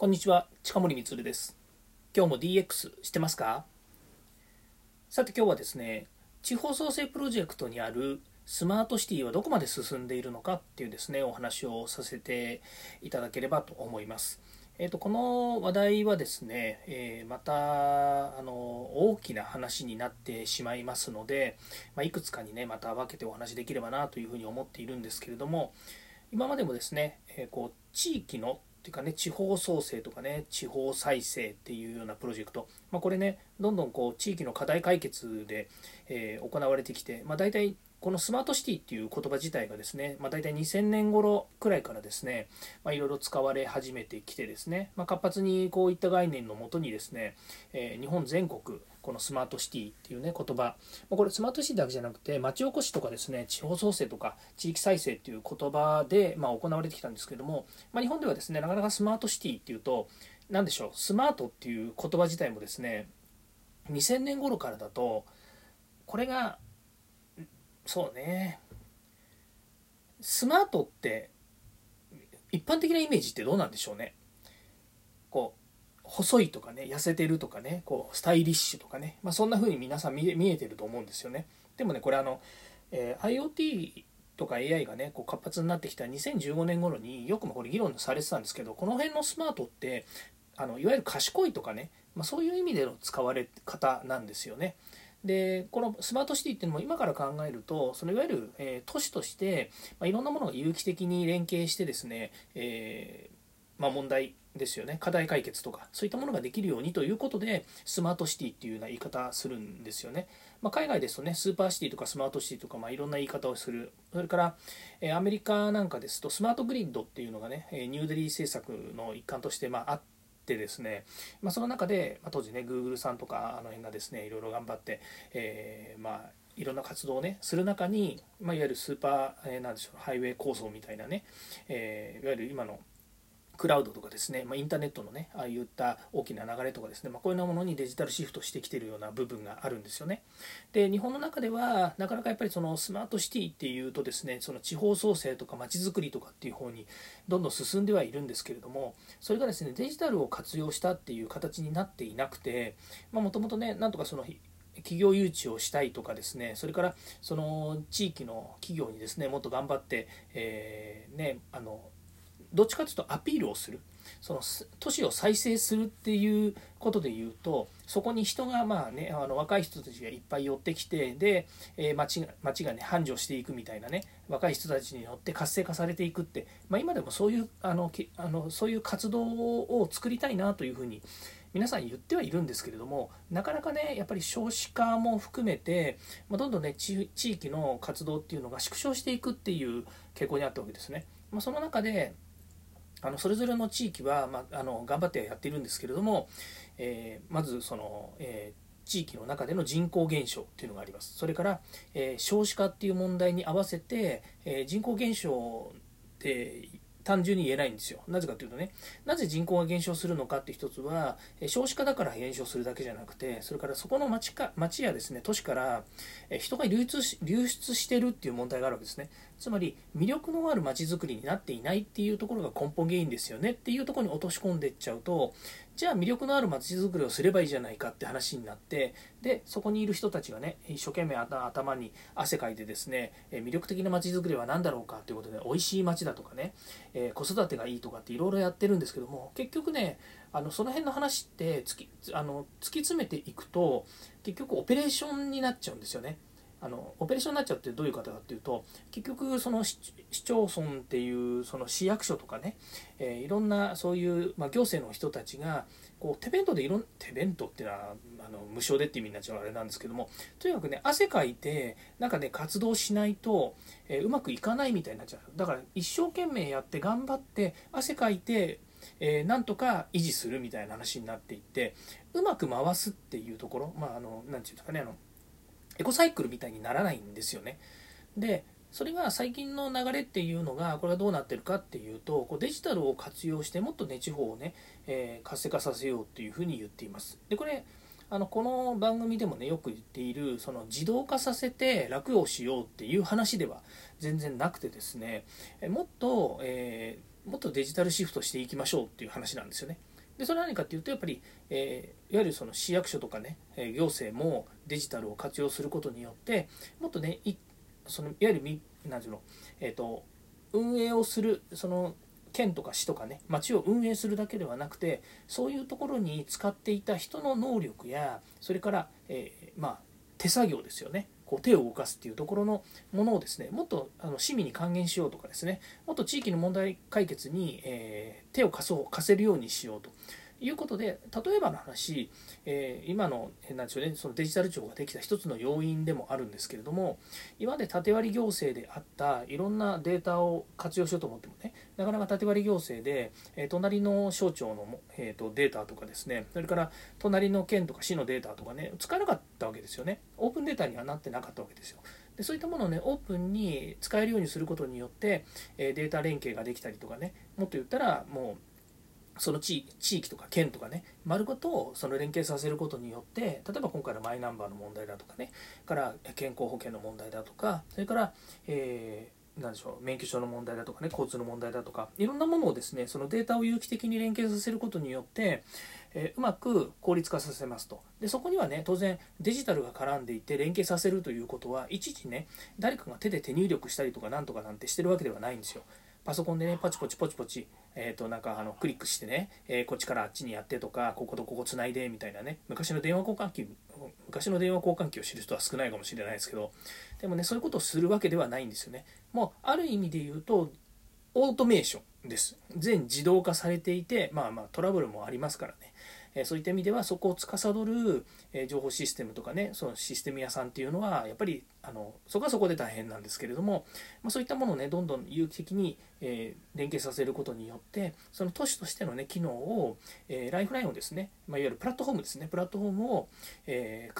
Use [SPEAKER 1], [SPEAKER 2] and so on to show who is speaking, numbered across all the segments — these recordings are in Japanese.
[SPEAKER 1] こんにちは、近森光です。今日も DX してますか？さて今日はですね、地方創生プロジェクトにあるスマートシティはどこまで進んでいるのかっていうですね、お話をさせていただければと思います。えーと、この話題はですね、えー、またあの大きな話になってしまいますので、まあ、いくつかにねまた分けてお話できればなというふうに思っているんですけれども今までもですね、えー、こう地域のていうかね地方創生とかね地方再生っていうようなプロジェクト、まあ、これねどんどんこう地域の課題解決で、えー、行われてきて、まあ、大体このスマートシティっていう言葉自体がですね、まあ、大体2000年頃くらいからですね、まあ、いろいろ使われ始めてきてですね、まあ、活発にこういった概念のもとにですね、えー、日本全国このスマートシティっていうね言葉。これスマートシティだけじゃなくて町おこしとかですね地方創生とか地域再生っていう言葉でま行われてきたんですけども、まあ、日本ではですねなかなかスマートシティっていうと何でしょうスマートっていう言葉自体もですね2000年頃からだとこれがそうねスマートって一般的なイメージってどうなんでしょうね。こう細いとかね痩せてるとかねこうスタイリッシュとかね、まあ、そんな風に皆さん見えてると思うんですよねでもねこれあの、えー、IoT とか AI がねこう活発になってきた2015年頃によくもこれ議論されてたんですけどこの辺のスマートってあのいわゆる賢いとかね、まあ、そういう意味での使われ方なんですよね。でこのスマートシティっていうのも今から考えるとそのいわゆる、えー、都市として、まあ、いろんなものが有機的に連携してですね、えー、まあ、問題ですよね。課題解決とかそういったものができるようにということでスマートシティっていうような言い方するんですよね、まあ、海外ですとねスーパーシティとかスマートシティとか、まあ、いろんな言い方をする。それから、え、アメリカなんかですとスマートグリッドっていうのがねニューディール政策の一環として、まあ、ってですね、まあ、その中で、まあ、当時ね Google さんとかあの辺がですねいろいろ頑張って、えー、まあいろんな活動をねする中に、まあ、いわゆるスーパー、えー、なんでしょうハイウェイ構想みたいなね、えー、いわゆる今のクラウドとかですね、まあ、インターネットのね、ああいった大きな流れとかですね、まあ、こういうようなものにデジタルシフトしてきてるような部分があるんですよね。で、日本の中では、なかなかやっぱりそのスマートシティっていうとですね、その地方創生とか街づくりとかっていう方にどんどん進んではいるんですけれども、それがですね、デジタルを活用したっていう形になっていなくて、もともとね、なんとかその企業誘致をしたいとかですねそれからその地域の企業にですねもっと頑張って、えー、ね、あのどっちかというとアピールをするその都市を再生するっていうことで言うとそこに人がまあねあの若い人たちがいっぱい寄ってきてで、えー、町が町がね繁盛していくみたいなね若い人たちによって活性化されていくって、まあ、今でもそういうあのあのそういう活動を作りたいなというふうに皆さん言ってはいるんですけれどもなかなかねやっぱり少子化も含めて、まあ、どんどんね地域の活動っていうのが縮小していくっていう傾向にあったわけですね。まあ、その中であのそれぞれの地域は、まあ、あの頑張ってやっているんですけれども、えー、まずその、えー、地域の中での人口減少っていうのがありますそれから、えー、少子化っていう問題に合わせて、え人口減少って単純に言えないんですよ。なぜかというとね、なぜ人口が減少するのかって一つは、少子化だから減少するだけじゃなくて、それからそこの町か町やですね、都市から人が流出し流出してるっていう問題があるわけですね。つまり、魅力のある街づくりになっていないっていうところが根本原因ですよねっていうところに落とし込んでいっちゃうと、じゃあ魅力のある街づくりをすればいいじゃないかって話になってでそこにいる人たちがね一生懸命頭に汗かいてですね魅力的な街づくりは何だろうかということで美味しい街だとかね、え子育てがいいとかっていろいろやってるんですけども結局ねあのその辺の話って突きあの突き詰めていくと結局オペレーションになっちゃうんですよね。あのオペレーションになっちゃうってどういう方かっていうと結局その市町村っていうその市役所とかね、えー、いろんなそういう、まあ、行政の人たちがこう手弁当でいろん手弁当っていうのはあの無償でって意味になっちゃうあれなんですけどもとにかくね汗かいてなんかね活動しないと、えー、うまくいかないみたいになっちゃう。だから一生懸命やって頑張って汗かいてえー、なんとか維持するみたいな話になっていってうまく回すっていうところまああの何て言うんですかねあのエコサイクルみたいにならないんですよね。でそれが最近の流れっていうのがこれがどうなってるかっていうとこうデジタルを活用してもっとね地方をね、えー、活性化させようっていうふうに言っています。でこれあのこの番組でもねよく言っているその自動化させて楽をしようっていう話では全然なくてですねもっと、えー、もっとデジタルシフトしていきましょうっていう話なんですよね。でそれは何かっていうとやっぱり、えー、いわゆるその市役所とかね、え行政もデジタルを活用することによってもっとねいそのいわゆるみなんていうの、えーと、運営をするその県とか市とかね町を運営するだけではなくてそういうところに使っていた人の能力やそれから、えー、まあ、手作業ですよね。こう手を動かすっていうところのものをですねもっとあの市民に還元しようとかですねもっと地域の問題解決に、え、手を貸そう貸せるようにしようということで例えばの話、えー、今のなんでしょう、ね、そのデジタル庁ができた一つの要因でもあるんですけれども今まで縦割り行政であったいろんなデータを活用しようと思ってもねなかなか縦割り行政で、えー、隣の省庁の、えーと、データとかですねそれから隣の県とか市のデータとかね使えなかったわけですよね。オープンデータにはなってなかったわけですよ。でそういったものをねオープンに使えるようにすることによって、えデータ連携ができたりとかねもっと言ったらもうその地域とか県とかね丸ごとその連携させることによって例えば今回のマイナンバーの問題だとかねから健康保険の問題だとかそれから、えー、なんでしょう免許証の問題だとかね交通の問題だとかいろんなものをですねそのデータを有機的に連携させることによって、え、うまく効率化させますと。でそこにはね当然デジタルが絡んでいて連携させるということはいちいちね誰かが手で手入力したりとかなんとかなんてしてるわけではないんですよ。パソコンでねパチポチポチポチえー、となんかあのクリックしてね、え、こっちからあっちにやってとかこことここつないでみたいなね。昔の電話交換機昔の電話交換機を知る人は少ないかもしれないですけど。でもねそういうことをするわけではないんですよね。もうある意味で言うとオートメーションです。全自動化されていてまあまあトラブルもありますからね。えそういった意味ではそこを司る、え情報システムとかねそのシステム屋さんっていうのはやっぱりあのそこはそこで大変なんですけれども、まあ、そういったものをねどんどん有機的に、え連携させることによってその都市としてのね機能を、えライフラインをですね、まあ、いわゆるプラットフォームですね。プラットフォームを、え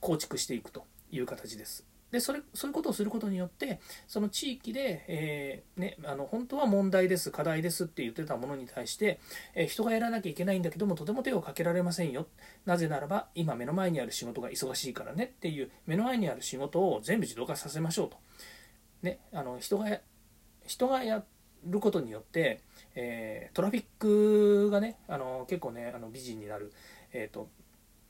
[SPEAKER 1] 構築していくという形です。でそれそういうことをすることによってその地域で、えー、ね、あの本当は問題です課題ですって言ってたものに対して、えー、人がやらなきゃいけないんだけどもとても手をかけられませんよ。なぜならば今目の前にある仕事が忙しいからねっていう目の前にある仕事を全部自動化させましょうと、ね、あの人が人がやることによって、えー、トラフィックがねあの結構ねあの美人になる、えーと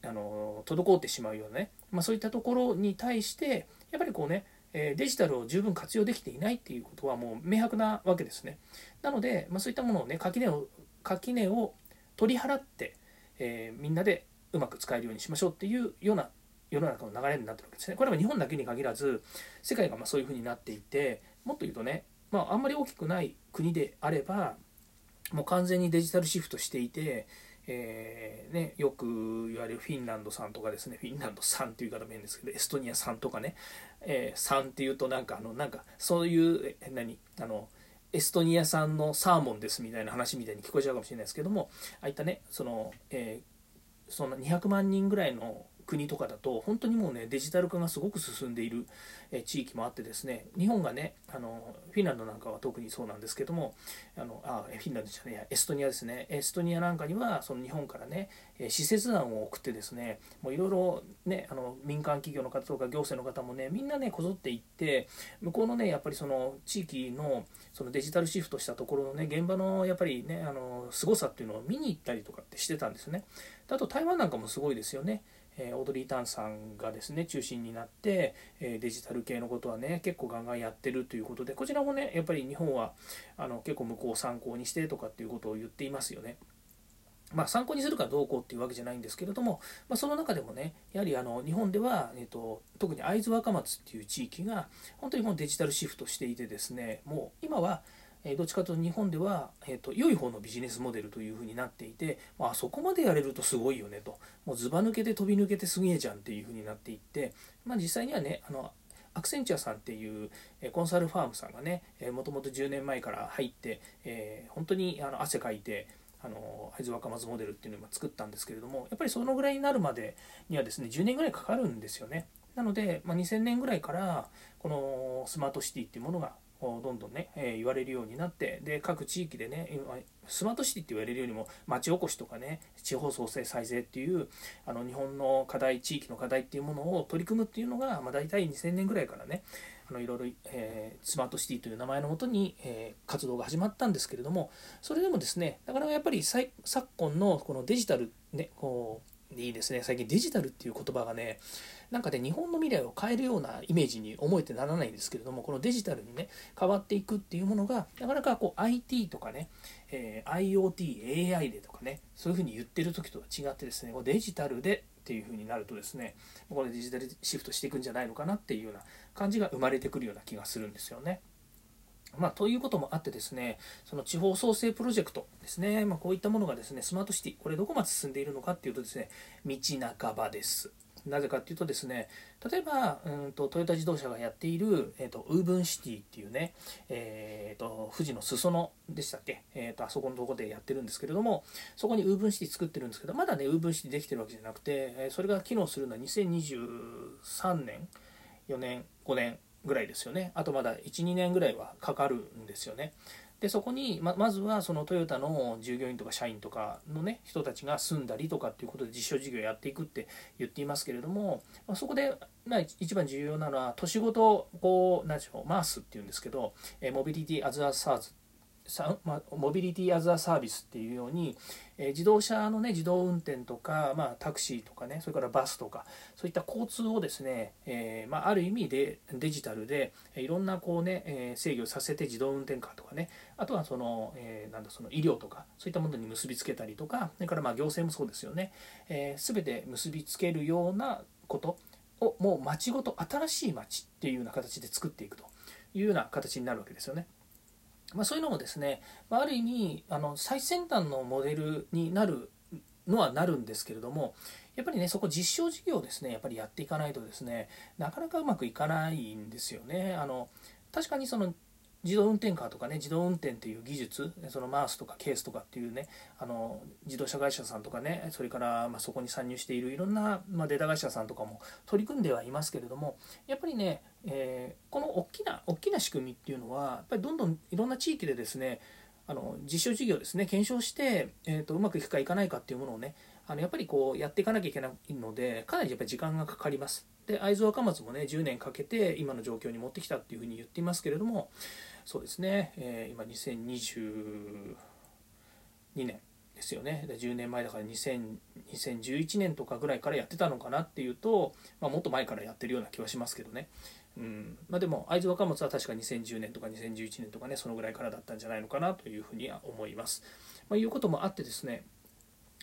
[SPEAKER 1] あの滞ってしまうようなね、まあ、そういったところに対してやっぱりこうねデジタルを十分活用できていないっていうことはもう明白なわけですね。なので、まあ、そういったものをね垣根を垣根を取り払って、えー、みんなでうまく使えるようにしましょうっていうような世の中の流れになってるわけですね。これは日本だけに限らず世界がまそういうふうになっていてもっと言うとね、まあ、あんまり大きくない国であればもう完全にデジタルシフトしていてえー、ね、よく言われるフィンランドさんとかですね、フィンランドさんっていう言い方も変ですけど、エストニアさんとかね、えー、さんっていうとなんかあの、なんかそういう、何？あの、エストニア産のサーモンですみたいな話みたいに聞こえちゃうかもしれないですけども、ああいったね、その、えー、その200万人ぐらいの国とかだと本当にもうねデジタル化がすごく進んでいる地域もあってですね日本がねあのフィンランドなんかは特にそうなんですけどもあのあフィンランドじゃねエストニアですねエストニアなんかにはその日本からね施設団を送ってですねもういろいろねあの民間企業の方とか行政の方もねみんなねこぞっていって向こうのねやっぱりその地域のそのデジタルシフトしたところのね現場のやっぱりねあの凄さっていうのを見に行ったりとかってしてたんですね。あと台湾なんかもすごいですよね。え、オードリー・タンさんがですね中心になって、え、デジタル系のことはね結構ガンガンやってるということでこちらもねやっぱり日本はあの結構向こうを参考にしてとかっていうことを言っていますよね。まあ、参考にするかどうこうっていうわけじゃないんですけれども、まあ、その中でもねやはりあの日本では、えーと、特に会津若松っていう地域が本当にもうデジタルシフトしていてですねもう今はえどっちかというと日本では、えーと、良い方のビジネスモデルというふうになっていて、まあそこまでやれるとすごいよねと。もうずば抜けて飛び抜けてすげえじゃんっていうふうになっていって、まあ、実際にはねあのアクセンチュアさんっていうコンサルファームさんがねもともと10年前から入って、えー、本当にあの汗かいてあの会津若松モデルっていうのを作ったんですけれどもやっぱりそのぐらいになるまでにはですね10年ぐらいかかるんですよね。なので、まあ、2000年ぐらいからこのスマートシティっていうものがどんどんね、え、言われるようになってで各地域でねスマートシティって言われるよりも町おこしとかね地方創生再生っていうあの日本の課題地域の課題っていうものを取り組むっていうのが、まあ、大体2000年ぐらいからねあのいろいろ、えー、スマートシティという名前のもとに、えー、活動が始まったんですけれどもそれでもですねなかなかやっぱり昨今のこのデジタルねこういいですね最近デジタルっていう言葉がねなんかね日本の未来を変えるようなイメージに思えてならないんですけれどもこのデジタルにね変わっていくっていうものがなかなかこう IT とかね、えー、IoT、AI でとかねそういうふうに言ってる時とは違ってですねデジタルでっていうふうになるとですねこれデジタルシフトしていくんじゃないのかなっていうような感じが生まれてくるような気がするんですよね。まあ、ということもあってですね、その地方創生プロジェクトですね、まあ、こういったものがですね、スマートシティ、これどこまで進んでいるのかっていうとですね、道半ばです。なぜかっていうとですね、例えば、うんとトヨタ自動車がやっている、えーと、ウーブンシティっていうね、えーと、富士の裾野でしたっけ、えーと、あそこのとこでやってるんですけれども、そこにウーブンシティ作ってるんですけど、まだね、ウーブンシティできてるわけじゃなくて、それが機能するのは2023年、4年、5年ぐらいですよね。あとまだ12年ぐらいはかかるんですよね。でそこにままずはそのトヨタの従業員とか社員とかのね人たちが住んだりとかっていうことで実証事業やっていくって言っていますけれども、ま、そこで、まあ、一番重要なのは都市ごとこう何でしょう MaaS っていうんですけど mobility as a service っまあ、 mobility as a service っていうように、えー、自動車のね自動運転とか、まあ、タクシーとかねそれからバスとかそういった交通をですね、えー、まあ、ある意味でデジタルでいろんなこうね、えー、制御させて自動運転カーとかねあとはその,、えなんだその医療とかそういったものに結びつけたりとかそれからまあ行政もそうですよね、えー、全て結びつけるようなことをもう町ごと新しい町っていうような形で作っていくというような形になるわけですよね。まあ、そういうのもですね、まあ、ある意味あの最先端のモデルになるのはなるんですけれどもやっぱりねそこ実証事業ですねやっぱりやっていかないとですねなかなかうまくいかないんですよね。あの確かにその自動運転カーとかね自動運転っていう技術そのマースとかケースとかっていうねあの自動車会社さんとかねそれからまそこに参入しているいろんな、まデータ会社さんとかも取り組んではいますけれどもやっぱりね、えー、この大きな大きな仕組みっていうのはやっぱりどんどんいろんな地域でですねあの実証事業ですね検証して、えーと、うまくいくかいかないかっていうものをねあのやっぱりこうやっていかなきゃいけないのでかなりやっぱり時間がかかります。で会津若松もね10年かけて今の状況に持ってきたっていうふうに言っていますけれどもそうですね、えー、今2022年ですよね。で10年前だから2011年とかぐらいからやってたのかなっていうと、まあ、もっと前からやってるような気はしますけどね、うん。まあ、でも会津若松は確か2010年とか2011年とかねそのぐらいからだったんじゃないのかなというふうには思います。まあ、いうこともあってですね。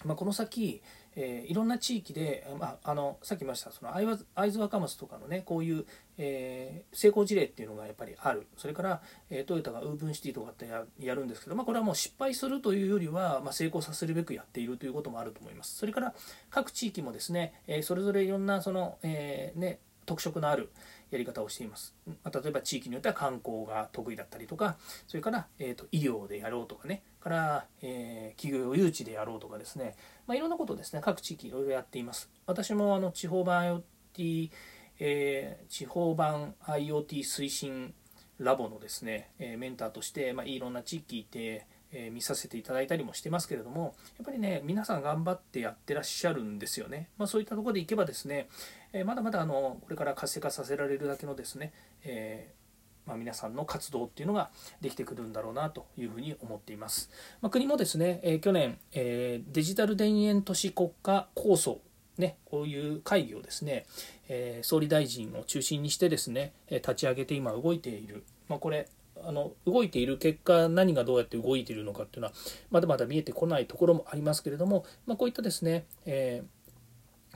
[SPEAKER 1] まあ、この先、えー、いろんな地域で、まあ、あのさっき言いましたその会津若松とかのねこういう、えー、成功事例っていうのがやっぱりある。それから、えー、トヨタがウーブンシティとかってやるんですけど、まあ、これはもう失敗するというよりは、まあ、成功させるべくやっているということもあると思います。それから各地域もですね、え、それぞれいろんなその、えね、特色のあるやり方をしています。ま、例えば地域によっては観光が得意だったりとか、それから、えーと、医療でやろうとかね、から、えー、企業誘致でやろうとかですね、まあ、いろんなことをですね、各地域いろいろやっています。私もあの地方版 IoT、えー、地方版 IoT 推進ラボのですね、え、メンターとして、まあ、いろんな地域いて、え、見させていただいたりもしてますけれどもやっぱりね皆さん頑張ってやってらっしゃるんですよね、まあ、そういったところでいけばですね、え、まだまだあのこれから活性化させられるだけのですね、えー、まあ、皆さんの活動っていうのができてくるんだろうなというふうに思っています、ま国もですね、え去年、えデジタル田園都市国家構想ね、こういう会議をですね、え総理大臣を中心にしてですね立ち上げて今動いている、まあ、これあの動いている結果何がどうやって動いているのかっていうのはまだまだ見えてこないところもありますけれども、まあ、こういったですね、えー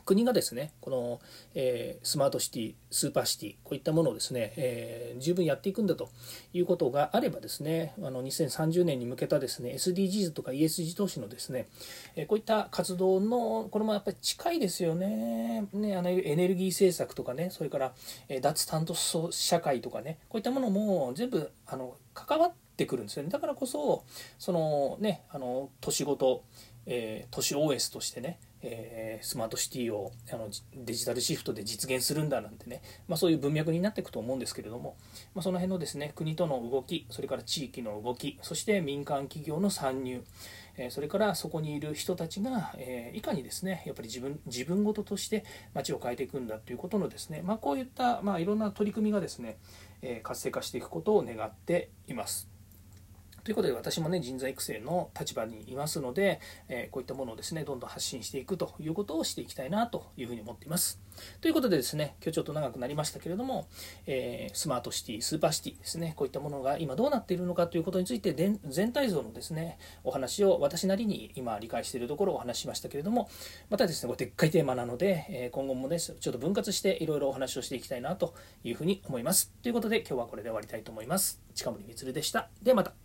[SPEAKER 1] 国がですねこの、えー、スマートシティスーパーシティこういったものをですね、えー、十分やっていくんだということがあればですねあの2030年に向けたですね SDGs とか ESG 投資のですね、え、こういった活動のこれもやっぱり近いですよね。ねあのエネルギー政策とかねそれから、え脱炭素社会とかねこういったものも全部あの関わってくるんですよね。だからこそそのねあの都市ごと、えー、都市 OS としてねえー、スマートシティをあのデジタルシフトで実現するんだなんてね、まあ、そういう文脈になっていくと思うんですけれども、まあ、その辺のですね国との動きそれから地域の動きそして民間企業の参入えそれからそこにいる人たちが、えーいかにですねやっぱり自分自分事として街を変えていくんだということのですね、まあ、こういった、まあ、いろんな取り組みがですね、え活性化していくことを願っています。ということで私もね人材育成の立場にいますので、え、こういったものをですねどんどん発信していくということをしていきたいなというふうに思っています。ということでですね今日ちょっと長くなりましたけれども、え、スマートシティスーパーシティですねこういったものが今どうなっているのかということについて全体像のですねお話を私なりに今理解しているところをお話ししましたけれどもまたですねこれでっかいテーマなので、え、今後もですちょっと分割していろいろお話をしていきたいなというふうに思います。ということで今日はこれで終わりたいと思います。近森光でした。ではまた。